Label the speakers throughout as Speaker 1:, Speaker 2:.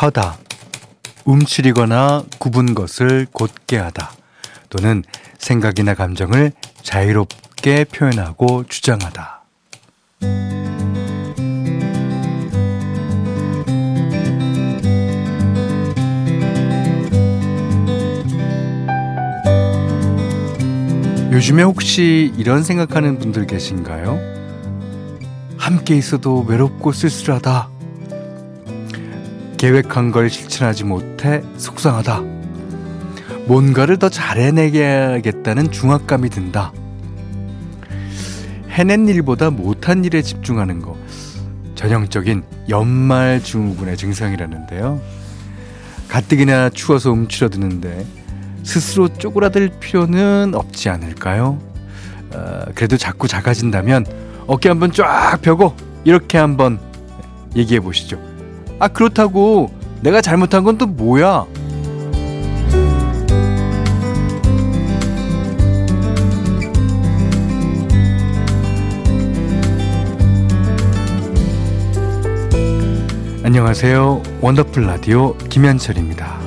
Speaker 1: 펴다, 움츠리거나 굽은 것을 곧게 하다, 또는 생각이나 감정을 자유롭게 표현하고 주장하다. 요즘에 혹시 이런 생각하는 분들 계신가요? 함께 있어도 외롭고 쓸쓸하다. 계획한 걸 실천하지 못해 속상하다. 뭔가를 더 잘해내야겠다는 중압감이 든다. 해낸 일보다 못한 일에 집중하는 거. 전형적인 연말 증후군의 증상이라는데요. 가뜩이나 추워서 움츠러드는데 스스로 쪼그라들 필요는 없지 않을까요? 어, 그래도 자꾸 작아진다면 어깨 한번 쫙 펴고 이렇게 한번 얘기해 보시죠. 아, 그렇다고 내가 잘못한 건 또 뭐야? 안녕하세요. 원더풀 라디오 김현철입니다.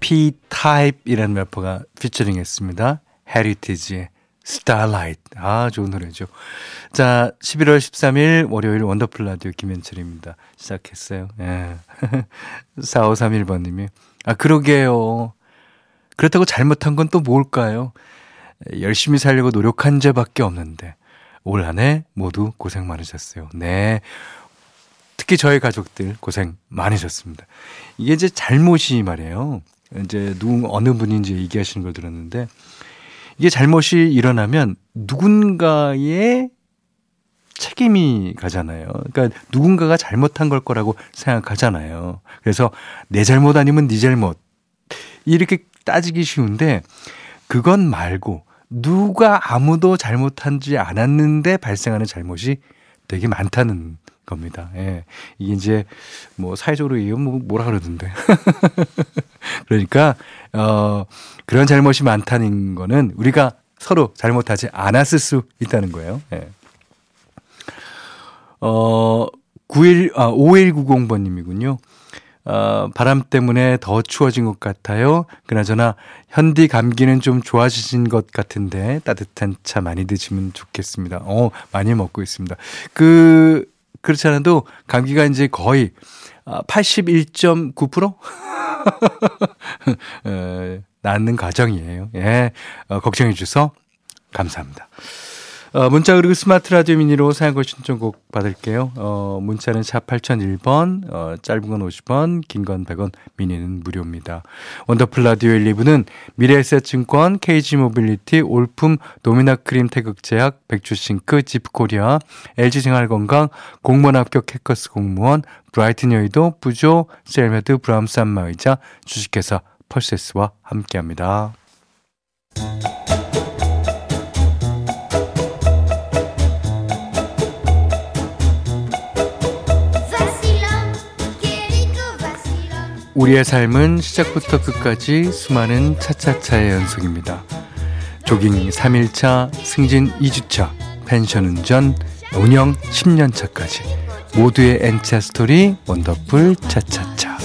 Speaker 1: P-Type이라는 래퍼가 피처링 했습니다. 헤리티지의 Starlight. 아, 좋은 노래죠. 자, 11월 13일 월요일 원더풀 라디오 김현철입니다. 시작했어요. 예. 4531번님이. 아, 그러게요. 그렇다고 잘못한 건 또 뭘까요? 열심히 살려고 노력한 죄밖에 없는데. 올 한 해 모두 고생 많으셨어요. 네. 특히 저희 가족들 고생 많으셨습니다. 이게 이제 잘못이 말이에요. 이제 누구 어느 분인지 얘기하시는 걸 들었는데 이게 잘못이 일어나면 누군가의 책임이 가잖아요. 그러니까 누군가가 잘못한 걸 거라고 생각하잖아요. 그래서 내 잘못 아니면 네 잘못 이렇게 따지기 쉬운데 그건 말고 누가 아무도 잘못한지 않았는데 발생하는 잘못이 되게 많다는 겁니다. 예. 이게 이제 뭐 사회적으로 이거 뭐 뭐라 그러던데. 그러니까 어 그런 잘못이 많다는 거는 우리가 서로 잘못하지 않았을 수 있다는 거예요. 예. 어 91, 아, 5190번님이군요. 어, 바람 때문에 더 추워진 것 같아요. 그나저나 현디 감기는 좀 좋아지신 것 같은데 따뜻한 차 많이 드시면 좋겠습니다. 어, 많이 먹고 있습니다. 그 그렇지 않아도 감기가 이제 거의 81.9%? 어, 낫는 과정이에요. 예. 어, 걱정해 주셔서 감사합니다. 어, 문자 그리고 스마트 라디오 미니로 사연과 신청곡 받을게요. 어, 문자는 샵 8001번, 어, 짧은 건 50원, 긴 건 100원, 미니는 무료입니다. 원더풀 라디오 1, 2부는 미래에셋증권, KG 모빌리티, 올품, 도미나 크림 태극제약, 백주싱크, 지프코리아, LG생활건강, 공무원 합격 해커스 공무원, 브라이튼 여의도, 부조, 셀메드, 브람스 안마의자, 주식회사 펄세스와 함께합니다. 우리의 삶은 시작부터 끝까지 수많은 차차차의 연속입니다. 조깅 3일차, 승진 2주차, 펜션 운전, 운영 10년차까지. 모두의 N차 스토리 원더풀 차차차.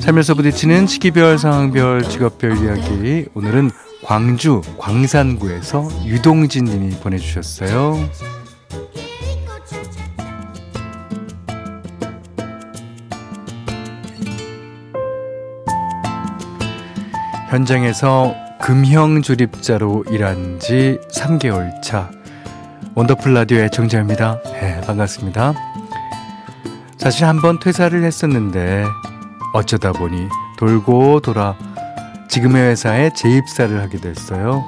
Speaker 1: 살면서 부딪히는 시기별, 상황별, 직업별 이야기. 오늘은 광주 광산구에서 유동진 님이 보내주셨어요. 현장에서 금형 조립자로 일한 지 3개월 차 원더풀 라디오 애청자입니다. 네, 반갑습니다. 사실 한번 퇴사를 했었는데 어쩌다 보니 돌고 돌아 지금의 회사에 재입사를 하게 됐어요.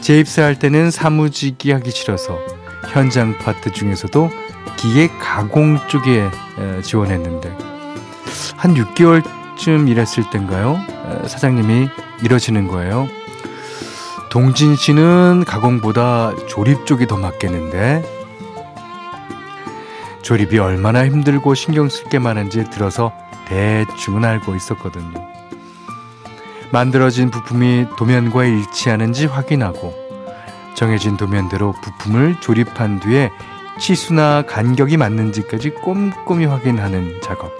Speaker 1: 재입사할 때는 사무직이 하기 싫어서 현장 파트 중에서도 기계 가공 쪽에 지원했는데 한 6개월쯤 일했을 땐가요? 사장님이 이러시는 거예요. 동진 씨는 가공보다 조립 쪽이 더 맞겠는데 조립이 얼마나 힘들고 신경 쓸 게 많은지 들어서 대충은 알고 있었거든요. 만들어진 부품이 도면과 일치하는지 확인하고 정해진 도면대로 부품을 조립한 뒤에 치수나 간격이 맞는지까지 꼼꼼히 확인하는 작업.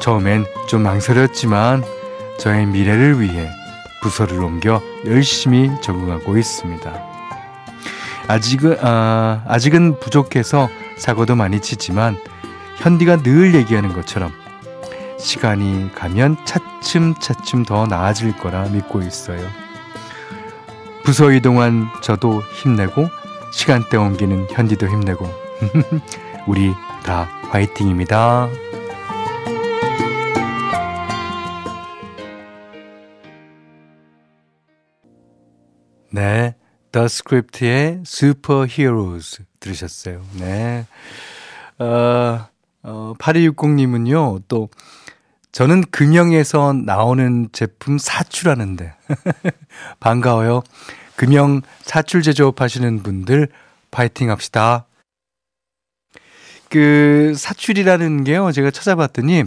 Speaker 1: 처음엔 좀 망설였지만 저의 미래를 위해 부서를 옮겨 열심히 적응하고 있습니다. 아직은, 아, 아직은 부족해서 사고도 많이 치지만 현디가 늘 얘기하는 것처럼 시간이 가면 차츰차츰 더 나아질 거라 믿고 있어요. 부서 이동한 저도 힘내고 시간대 옮기는 현디도 힘내고 우리 다 화이팅입니다. 네. The Script의 Superheroes 들으셨어요. 네. 어, 어, 8260님은요, 또, 저는 금영에서 나오는 제품 사출하는데. 반가워요. 금영 사출 제조업 하시는 분들, 파이팅 합시다. 그, 사출이라는 게요, 제가 찾아봤더니,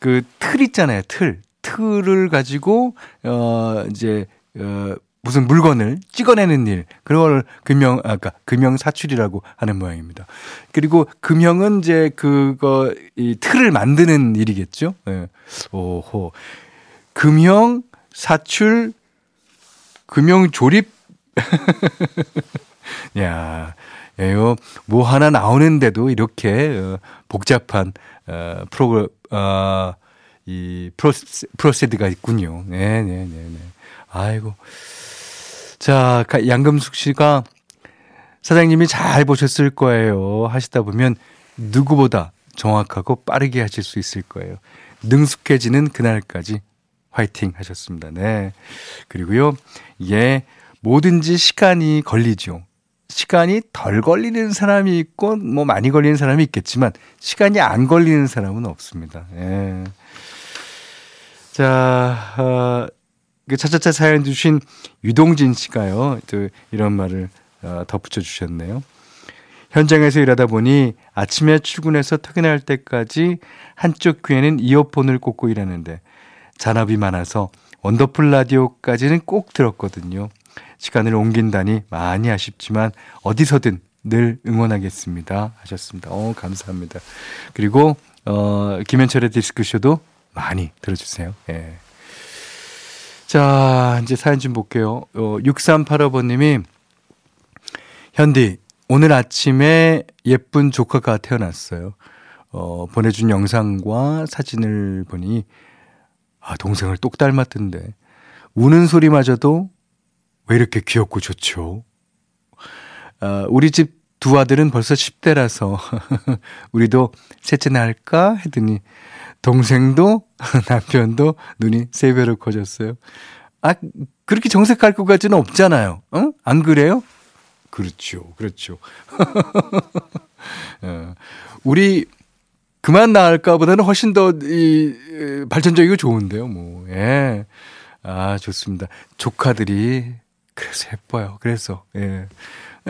Speaker 1: 그 틀 있잖아요, 틀. 틀을 가지고, 어, 이제, 어, 무슨 물건을 찍어내는 일 그런 걸 금형 아까 그러니까 금형 사출이라고 하는 모양입니다. 그리고 금형은 이제 그거 이 틀을 만드는 일이겠죠. 예. 네. 오호. 금형 사출 금형 조립 야, 예요. 뭐 하나 나오는데도 이렇게 어, 복잡한 어, 프로그램 어, 이 프로세, 프로세드가 있군요. 네, 네, 네, 네. 아이고. 자, 양금숙 씨가 사장님이 잘 보셨을 거예요. 하시다 보면 누구보다 정확하고 빠르게 하실 수 있을 거예요. 능숙해지는 그날까지 화이팅 하셨습니다. 네. 그리고요, 예, 뭐든지 시간이 걸리죠. 시간이 덜 걸리는 사람이 있고, 뭐 많이 걸리는 사람이 있겠지만, 시간이 안 걸리는 사람은 없습니다. 예. 자, 어, 그 차차차 사연 주신 유동진 씨가요. 또 이런 말을 어, 덧붙여 주셨네요. 현장에서 일하다 보니 아침에 출근해서 퇴근할 때까지 한쪽 귀에는 이어폰을 꽂고 일하는데 잔업이 많아서 원더풀 라디오까지는 꼭 들었거든요. 시간을 옮긴다니 많이 아쉽지만 어디서든 늘 응원하겠습니다. 하셨습니다. 어, 감사합니다. 그리고, 어, 김현철의 디스크쇼도 많이 들어주세요. 예. 자, 이제 사연 좀 볼게요. 어, 6385번님이, 현디, 오늘 아침에 예쁜 조카가 태어났어요. 어, 보내준 영상과 사진을 보니, 아, 동생을 똑 닮았던데. 우는 소리마저도 왜 이렇게 귀엽고 좋죠? 아, 우리 집 두 아들은 벌써 10대라서, 우리도 셋째 날까? 했더니, 동생도 남편도 눈이 세 배로 커졌어요. 아, 그렇게 정색할 것 같지는 없잖아요. 어? 안 그래요? 그렇죠. 그렇죠. 어, 우리 그만 나을까 보다는 훨씬 더 이, 발전적이고 좋은데요, 뭐. 예. 아, 좋습니다. 조카들이 그래서 예뻐요. 그래서, 예.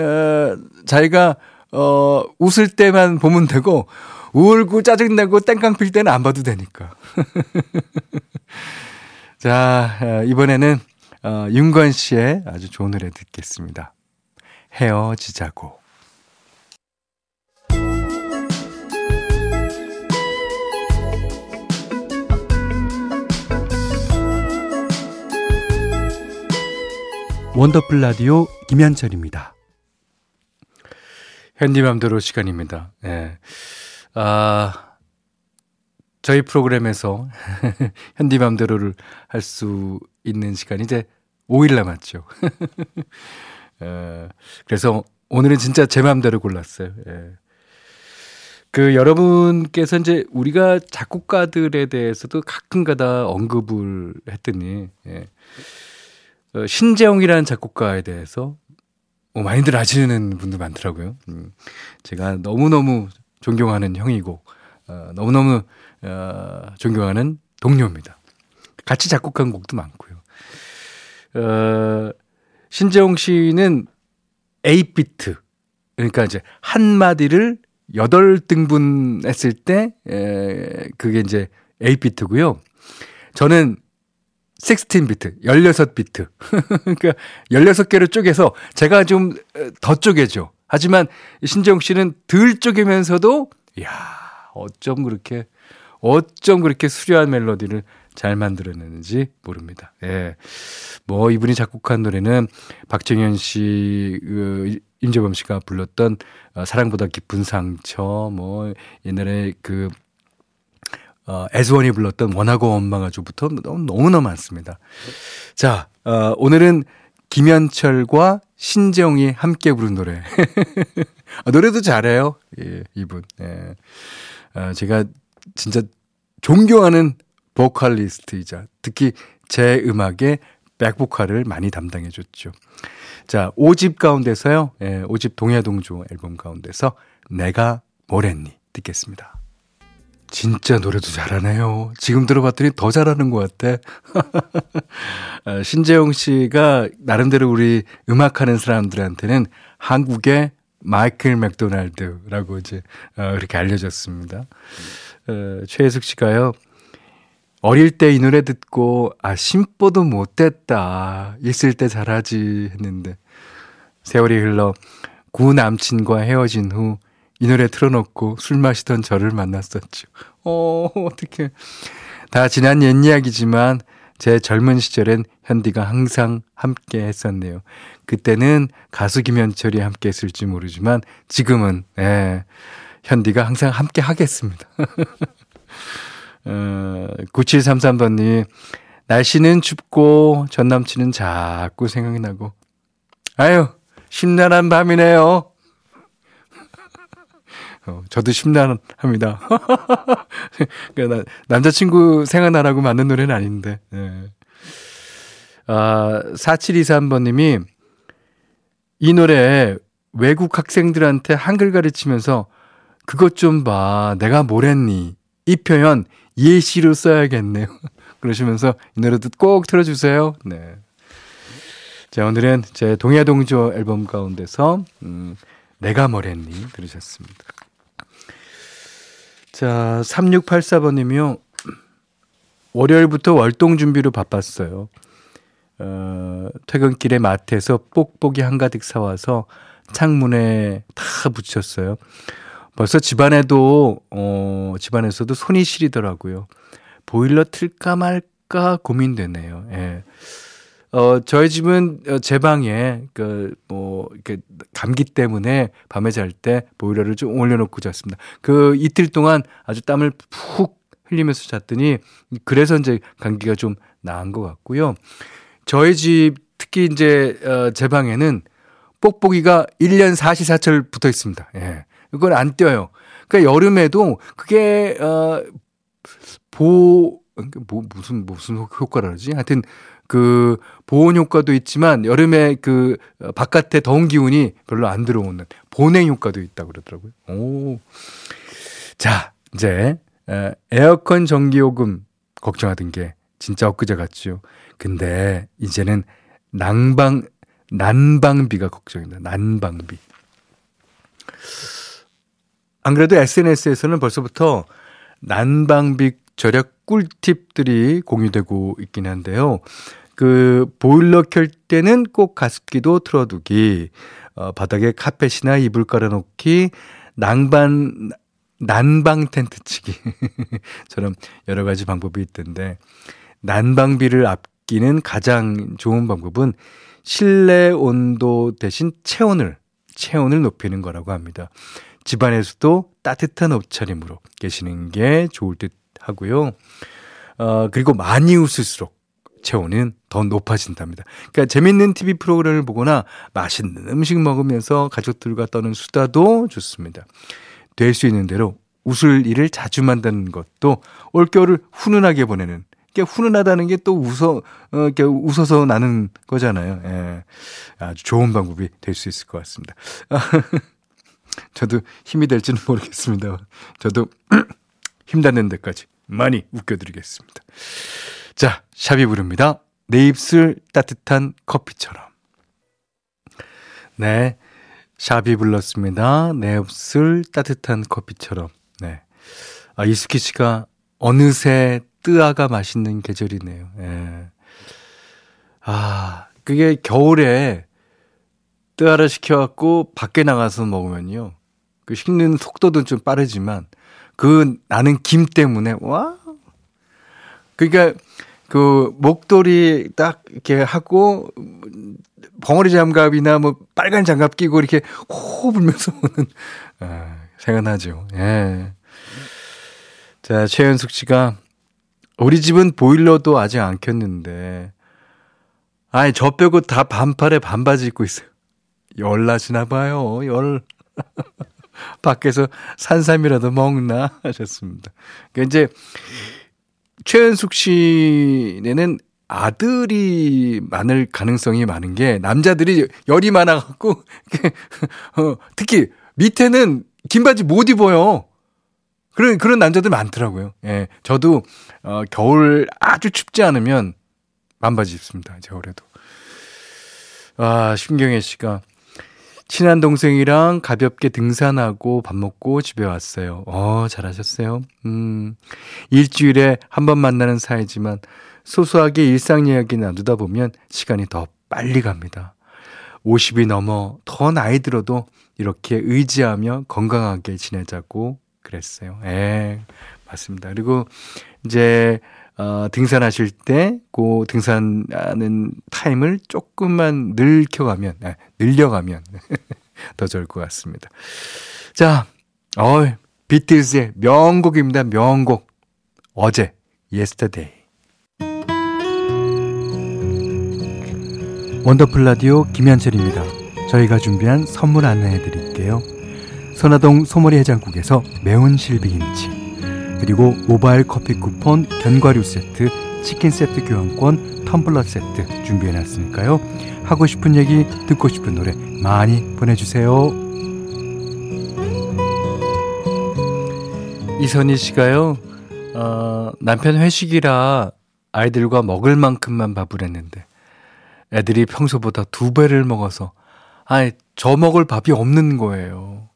Speaker 1: 어, 자기가, 어, 웃을 때만 보면 되고, 울고 짜증내고 땡깡 필 때는 안 봐도 되니까. 자, 어, 이번에는 어, 윤건 씨의 아주 좋은 노래 듣겠습니다. 헤어지자고. 원더풀 라디오 김현철입니다. 현디맘대로 시간입니다. 네. 아, 저희 프로그램에서 현디맘대로를 할 수 있는 시간이 이제 5일 남았죠. 어, 그래서 오늘은 진짜 제 맘대로 골랐어요. 예. 그 여러분께서 이제 우리가 작곡가들에 대해서도 가끔가다 언급을 했더니 예. 어, 신재홍이라는 작곡가에 대해서 뭐 많이들 아시는 분들 많더라고요. 음, 제가 너무너무 존경하는 형이고 어, 너무너무 어, 존경하는 동료입니다. 같이 작곡한 곡도 많고요. 어, 신재홍 씨는 8비트 그러니까 이제 한 마디를 8등분 했을 때, 에, 그게 이제 8비트고요. 저는 16비트, 16비트. 그러니까 16개로 쪼개서 제가 좀 더 쪼개죠. 하지만 신재용 씨는 덜 쪼개면서도, 이야, 어쩜 그렇게, 어쩜 그렇게 수려한 멜로디를 잘 만들어내는지 모릅니다. 예. 뭐, 이분이 작곡한 노래는 박정현 씨, 그, 임재범 씨가 불렀던 어, 사랑보다 깊은 상처, 뭐, 옛날에 그, 어, 에즈원이 불렀던 원하고 원망아주부터 너무나 많습니다. 자, 어, 오늘은 김현철과 신재영이 함께 부른 노래. 아, 노래도 잘해요. 예, 이분. 예. 아, 제가 진짜 존경하는 보컬리스트이자 특히 제 음악에 백보컬을 많이 담당해 줬죠. 자, 5집 가운데서요. 예, 5집 동해동조 앨범 가운데서 내가 뭐랬니 듣겠습니다. 진짜 노래도 잘하네요. 지금 들어봤더니 더 잘하는 것 같아. 어, 신재용 씨가 나름대로 우리 음악하는 사람들한테는 한국의 마이클 맥도날드라고 이제 어, 그렇게 알려졌습니다. 어, 최혜숙 씨가요. 어릴 때 이 노래 듣고 아 심보도 못됐다 있을 때 잘하지 했는데 세월이 흘러 구 남친과 헤어진 후 이 노래 틀어놓고 술 마시던 저를 만났었죠. 어, 어떡해. 다 지난 옛 이야기지만 제 젊은 시절엔 현디가 항상 함께 했었네요. 그때는 가수 김현철이 함께 했을지 모르지만 지금은, 예, 현디가 항상 함께 하겠습니다. 어, 9733번님, 날씨는 춥고 전 남친은 자꾸 생각이 나고. 아유, 심란한 밤이네요. 어, 저도 심란합니다. 그러니까 남자친구 생각나라고 만든 노래는 아닌데. 네. 아, 4723번님이 이 노래 외국 학생들한테 한글 가르치면서 그것 좀 봐. 내가 뭘 했니? 이 표현 예시로 써야겠네요. 그러시면서 이 노래도 꼭 틀어주세요. 네. 자, 오늘은 제 동해동조 앨범 가운데서, 음, 내가 뭘 했니? 들으셨습니다. 자, 3684번님이요. 월요일부터 월동 준비로 바빴어요. 어, 퇴근길에 마트에서 뽁뽁이 한가득 사와서 창문에 다 붙였어요. 벌써 집안에도, 어, 집안에서도 손이 시리더라고요. 보일러 틀까 말까 고민되네요. 예. 어, 저희 집은 어, 제 방에, 그, 뭐, 이렇게, 감기 때문에 밤에 잘 때 보일러를 좀 올려놓고 잤습니다. 그 이틀 동안 아주 땀을 푹 흘리면서 잤더니, 그래서 이제 감기가 좀 나은 것 같고요. 저희 집, 특히 이제, 어, 제 방에는 뽁뽁이가 1년 사시사철 붙어 있습니다. 예. 이걸 안 떼어요. 그러니까 여름에도 그게, 어, 보, 뭐, 무슨, 무슨 효과라 그러지? 하여튼, 그 보온 효과도 있지만 여름에 그 바깥에 더운 기운이 별로 안 들어오는 보냉 효과도 있다고 그러더라고요. 오. 자, 이제 에어컨 전기요금 걱정하던 게 진짜 엊그제 같죠. 근데 이제는 난방 난방비가 걱정입니다. 난방비. 안 그래도 SNS에서는 벌써부터 난방비 절약 꿀팁들이 공유되고 있긴 한데요. 그 보일러 켤 때는 꼭 가습기도 틀어두기, 어, 바닥에 카펫이나 이불 깔아놓기, 낭반 난방 텐트 치기처럼 여러 가지 방법이 있던데 난방비를 아끼는 가장 좋은 방법은 실내 온도 대신 체온을 체온을 높이는 거라고 합니다. 집안에서도 따뜻한 옷차림으로 계시는 게 좋을 듯 하고요. 어, 그리고 많이 웃을수록 체온은 더 높아진답니다. 그러니까 재밌는 TV 프로그램을 보거나 맛있는 음식 먹으면서 가족들과 떠는 수다도 좋습니다. 될 수 있는 대로 웃을 일을 자주 만드는 것도 올겨울을 훈훈하게 보내는 게 훈훈하다는 게 또 웃어 어, 이렇게 웃어서 나는 거잖아요. 예. 아주 좋은 방법이 될 수 있을 것 같습니다. 저도 힘이 될지는 모르겠습니다. 저도 힘 닿는 데까지 많이 웃겨드리겠습니다. 자, 샵이 부릅니다. 내 입술 따뜻한 커피처럼. 네. 샤비 불렀습니다. 내 입술 따뜻한 커피처럼. 네. 아, 이스키 씨가 어느새 뜨아가 맛있는 계절이네요. 예. 아, 그게 겨울에 뜨아를 시켜갖고 밖에 나가서 먹으면요. 그 식는 속도도 좀 빠르지만 그 나는 김 때문에 와. 그러니까 그 목도리 딱 이렇게 하고 벙어리 장갑이나 뭐 빨간 장갑 끼고 이렇게 호 불면서 오는 아, 생각나죠. 예. 자, 최현숙 씨가 우리 집은 보일러도 아직 안 켰는데 아이 저 빼고 다 반팔에 반바지 입고 있어요. 열 나시나 봐요. 열. 밖에서 산삼이라도 먹나 하셨습니다. 그러니까 이제 최은숙 씨네는 아들이 많을 가능성이 많은 게 남자들이 열이 많아갖고 어, 특히 밑에는 긴 바지 못 입어요. 그런 그런 남자들 많더라고요. 예, 저도 어, 겨울 아주 춥지 않으면 반바지 입습니다. 겨울에도. 아 심경혜 씨가 친한 동생이랑 가볍게 등산하고 밥 먹고 집에 왔어요. 어, 잘하셨어요. 음, 일주일에 한 번 만나는 사이지만 소소하게 일상 이야기 나누다 보면 시간이 더 빨리 갑니다. 50이 넘어 더 나이 들어도 이렇게 의지하며 건강하게 지내자고 그랬어요. 예, 맞습니다. 그리고 이제 어, 등산하실 때, 그 등산하는 타임을 조금만 늘켜가면, 아, 늘려가면 더 좋을 것 같습니다. 자, 어, 비틀즈의 명곡입니다. 명곡. 어제, yesterday. 원더풀 라디오 김현철입니다. 저희가 준비한 선물 안내해 드릴게요. 선화동 소머리 해장국에서 매운 실비김치. 그리고 모바일 커피 쿠폰, 견과류 세트, 치킨 세트 교환권, 텀블러 세트 준비해놨으니까요. 하고 싶은 얘기, 듣고 싶은 노래 많이 보내주세요. 이선희 씨가요, 어, 남편 회식이라 아이들과 먹을 만큼만 밥을 했는데, 애들이 평소보다 두 배를 먹어서, 아이, 저 먹을 밥이 없는 거예요.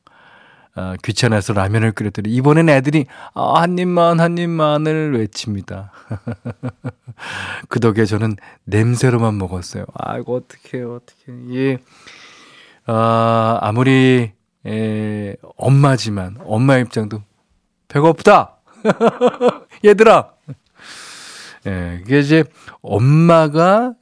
Speaker 1: 어, 귀찮아서 라면을 끓였더니 이번엔 애들이 아, 한 입만 한 입만을 외칩니다. 그 덕에 저는 냄새로만 먹었어요. 아이고 어떡해요 어떡해. 예. 아, 아무리 에, 엄마지만 엄마 입장도 배고프다. 얘들아. 예, 이게 이제 엄마가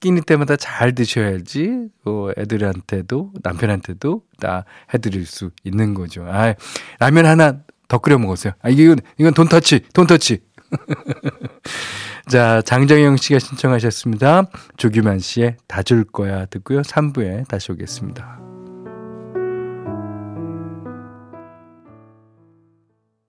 Speaker 1: 끼니 때마다 잘 드셔야지 어, 애들한테도 남편한테도 다 해드릴 수 있는 거죠. 아 라면 하나 더 끓여 먹었어요. 아 이건 이건 돈터치 돈터치. 자 장정영 씨가 신청하셨습니다. 조규만 씨의 다 줄 거야 듣고요. 3부에 다시 오겠습니다.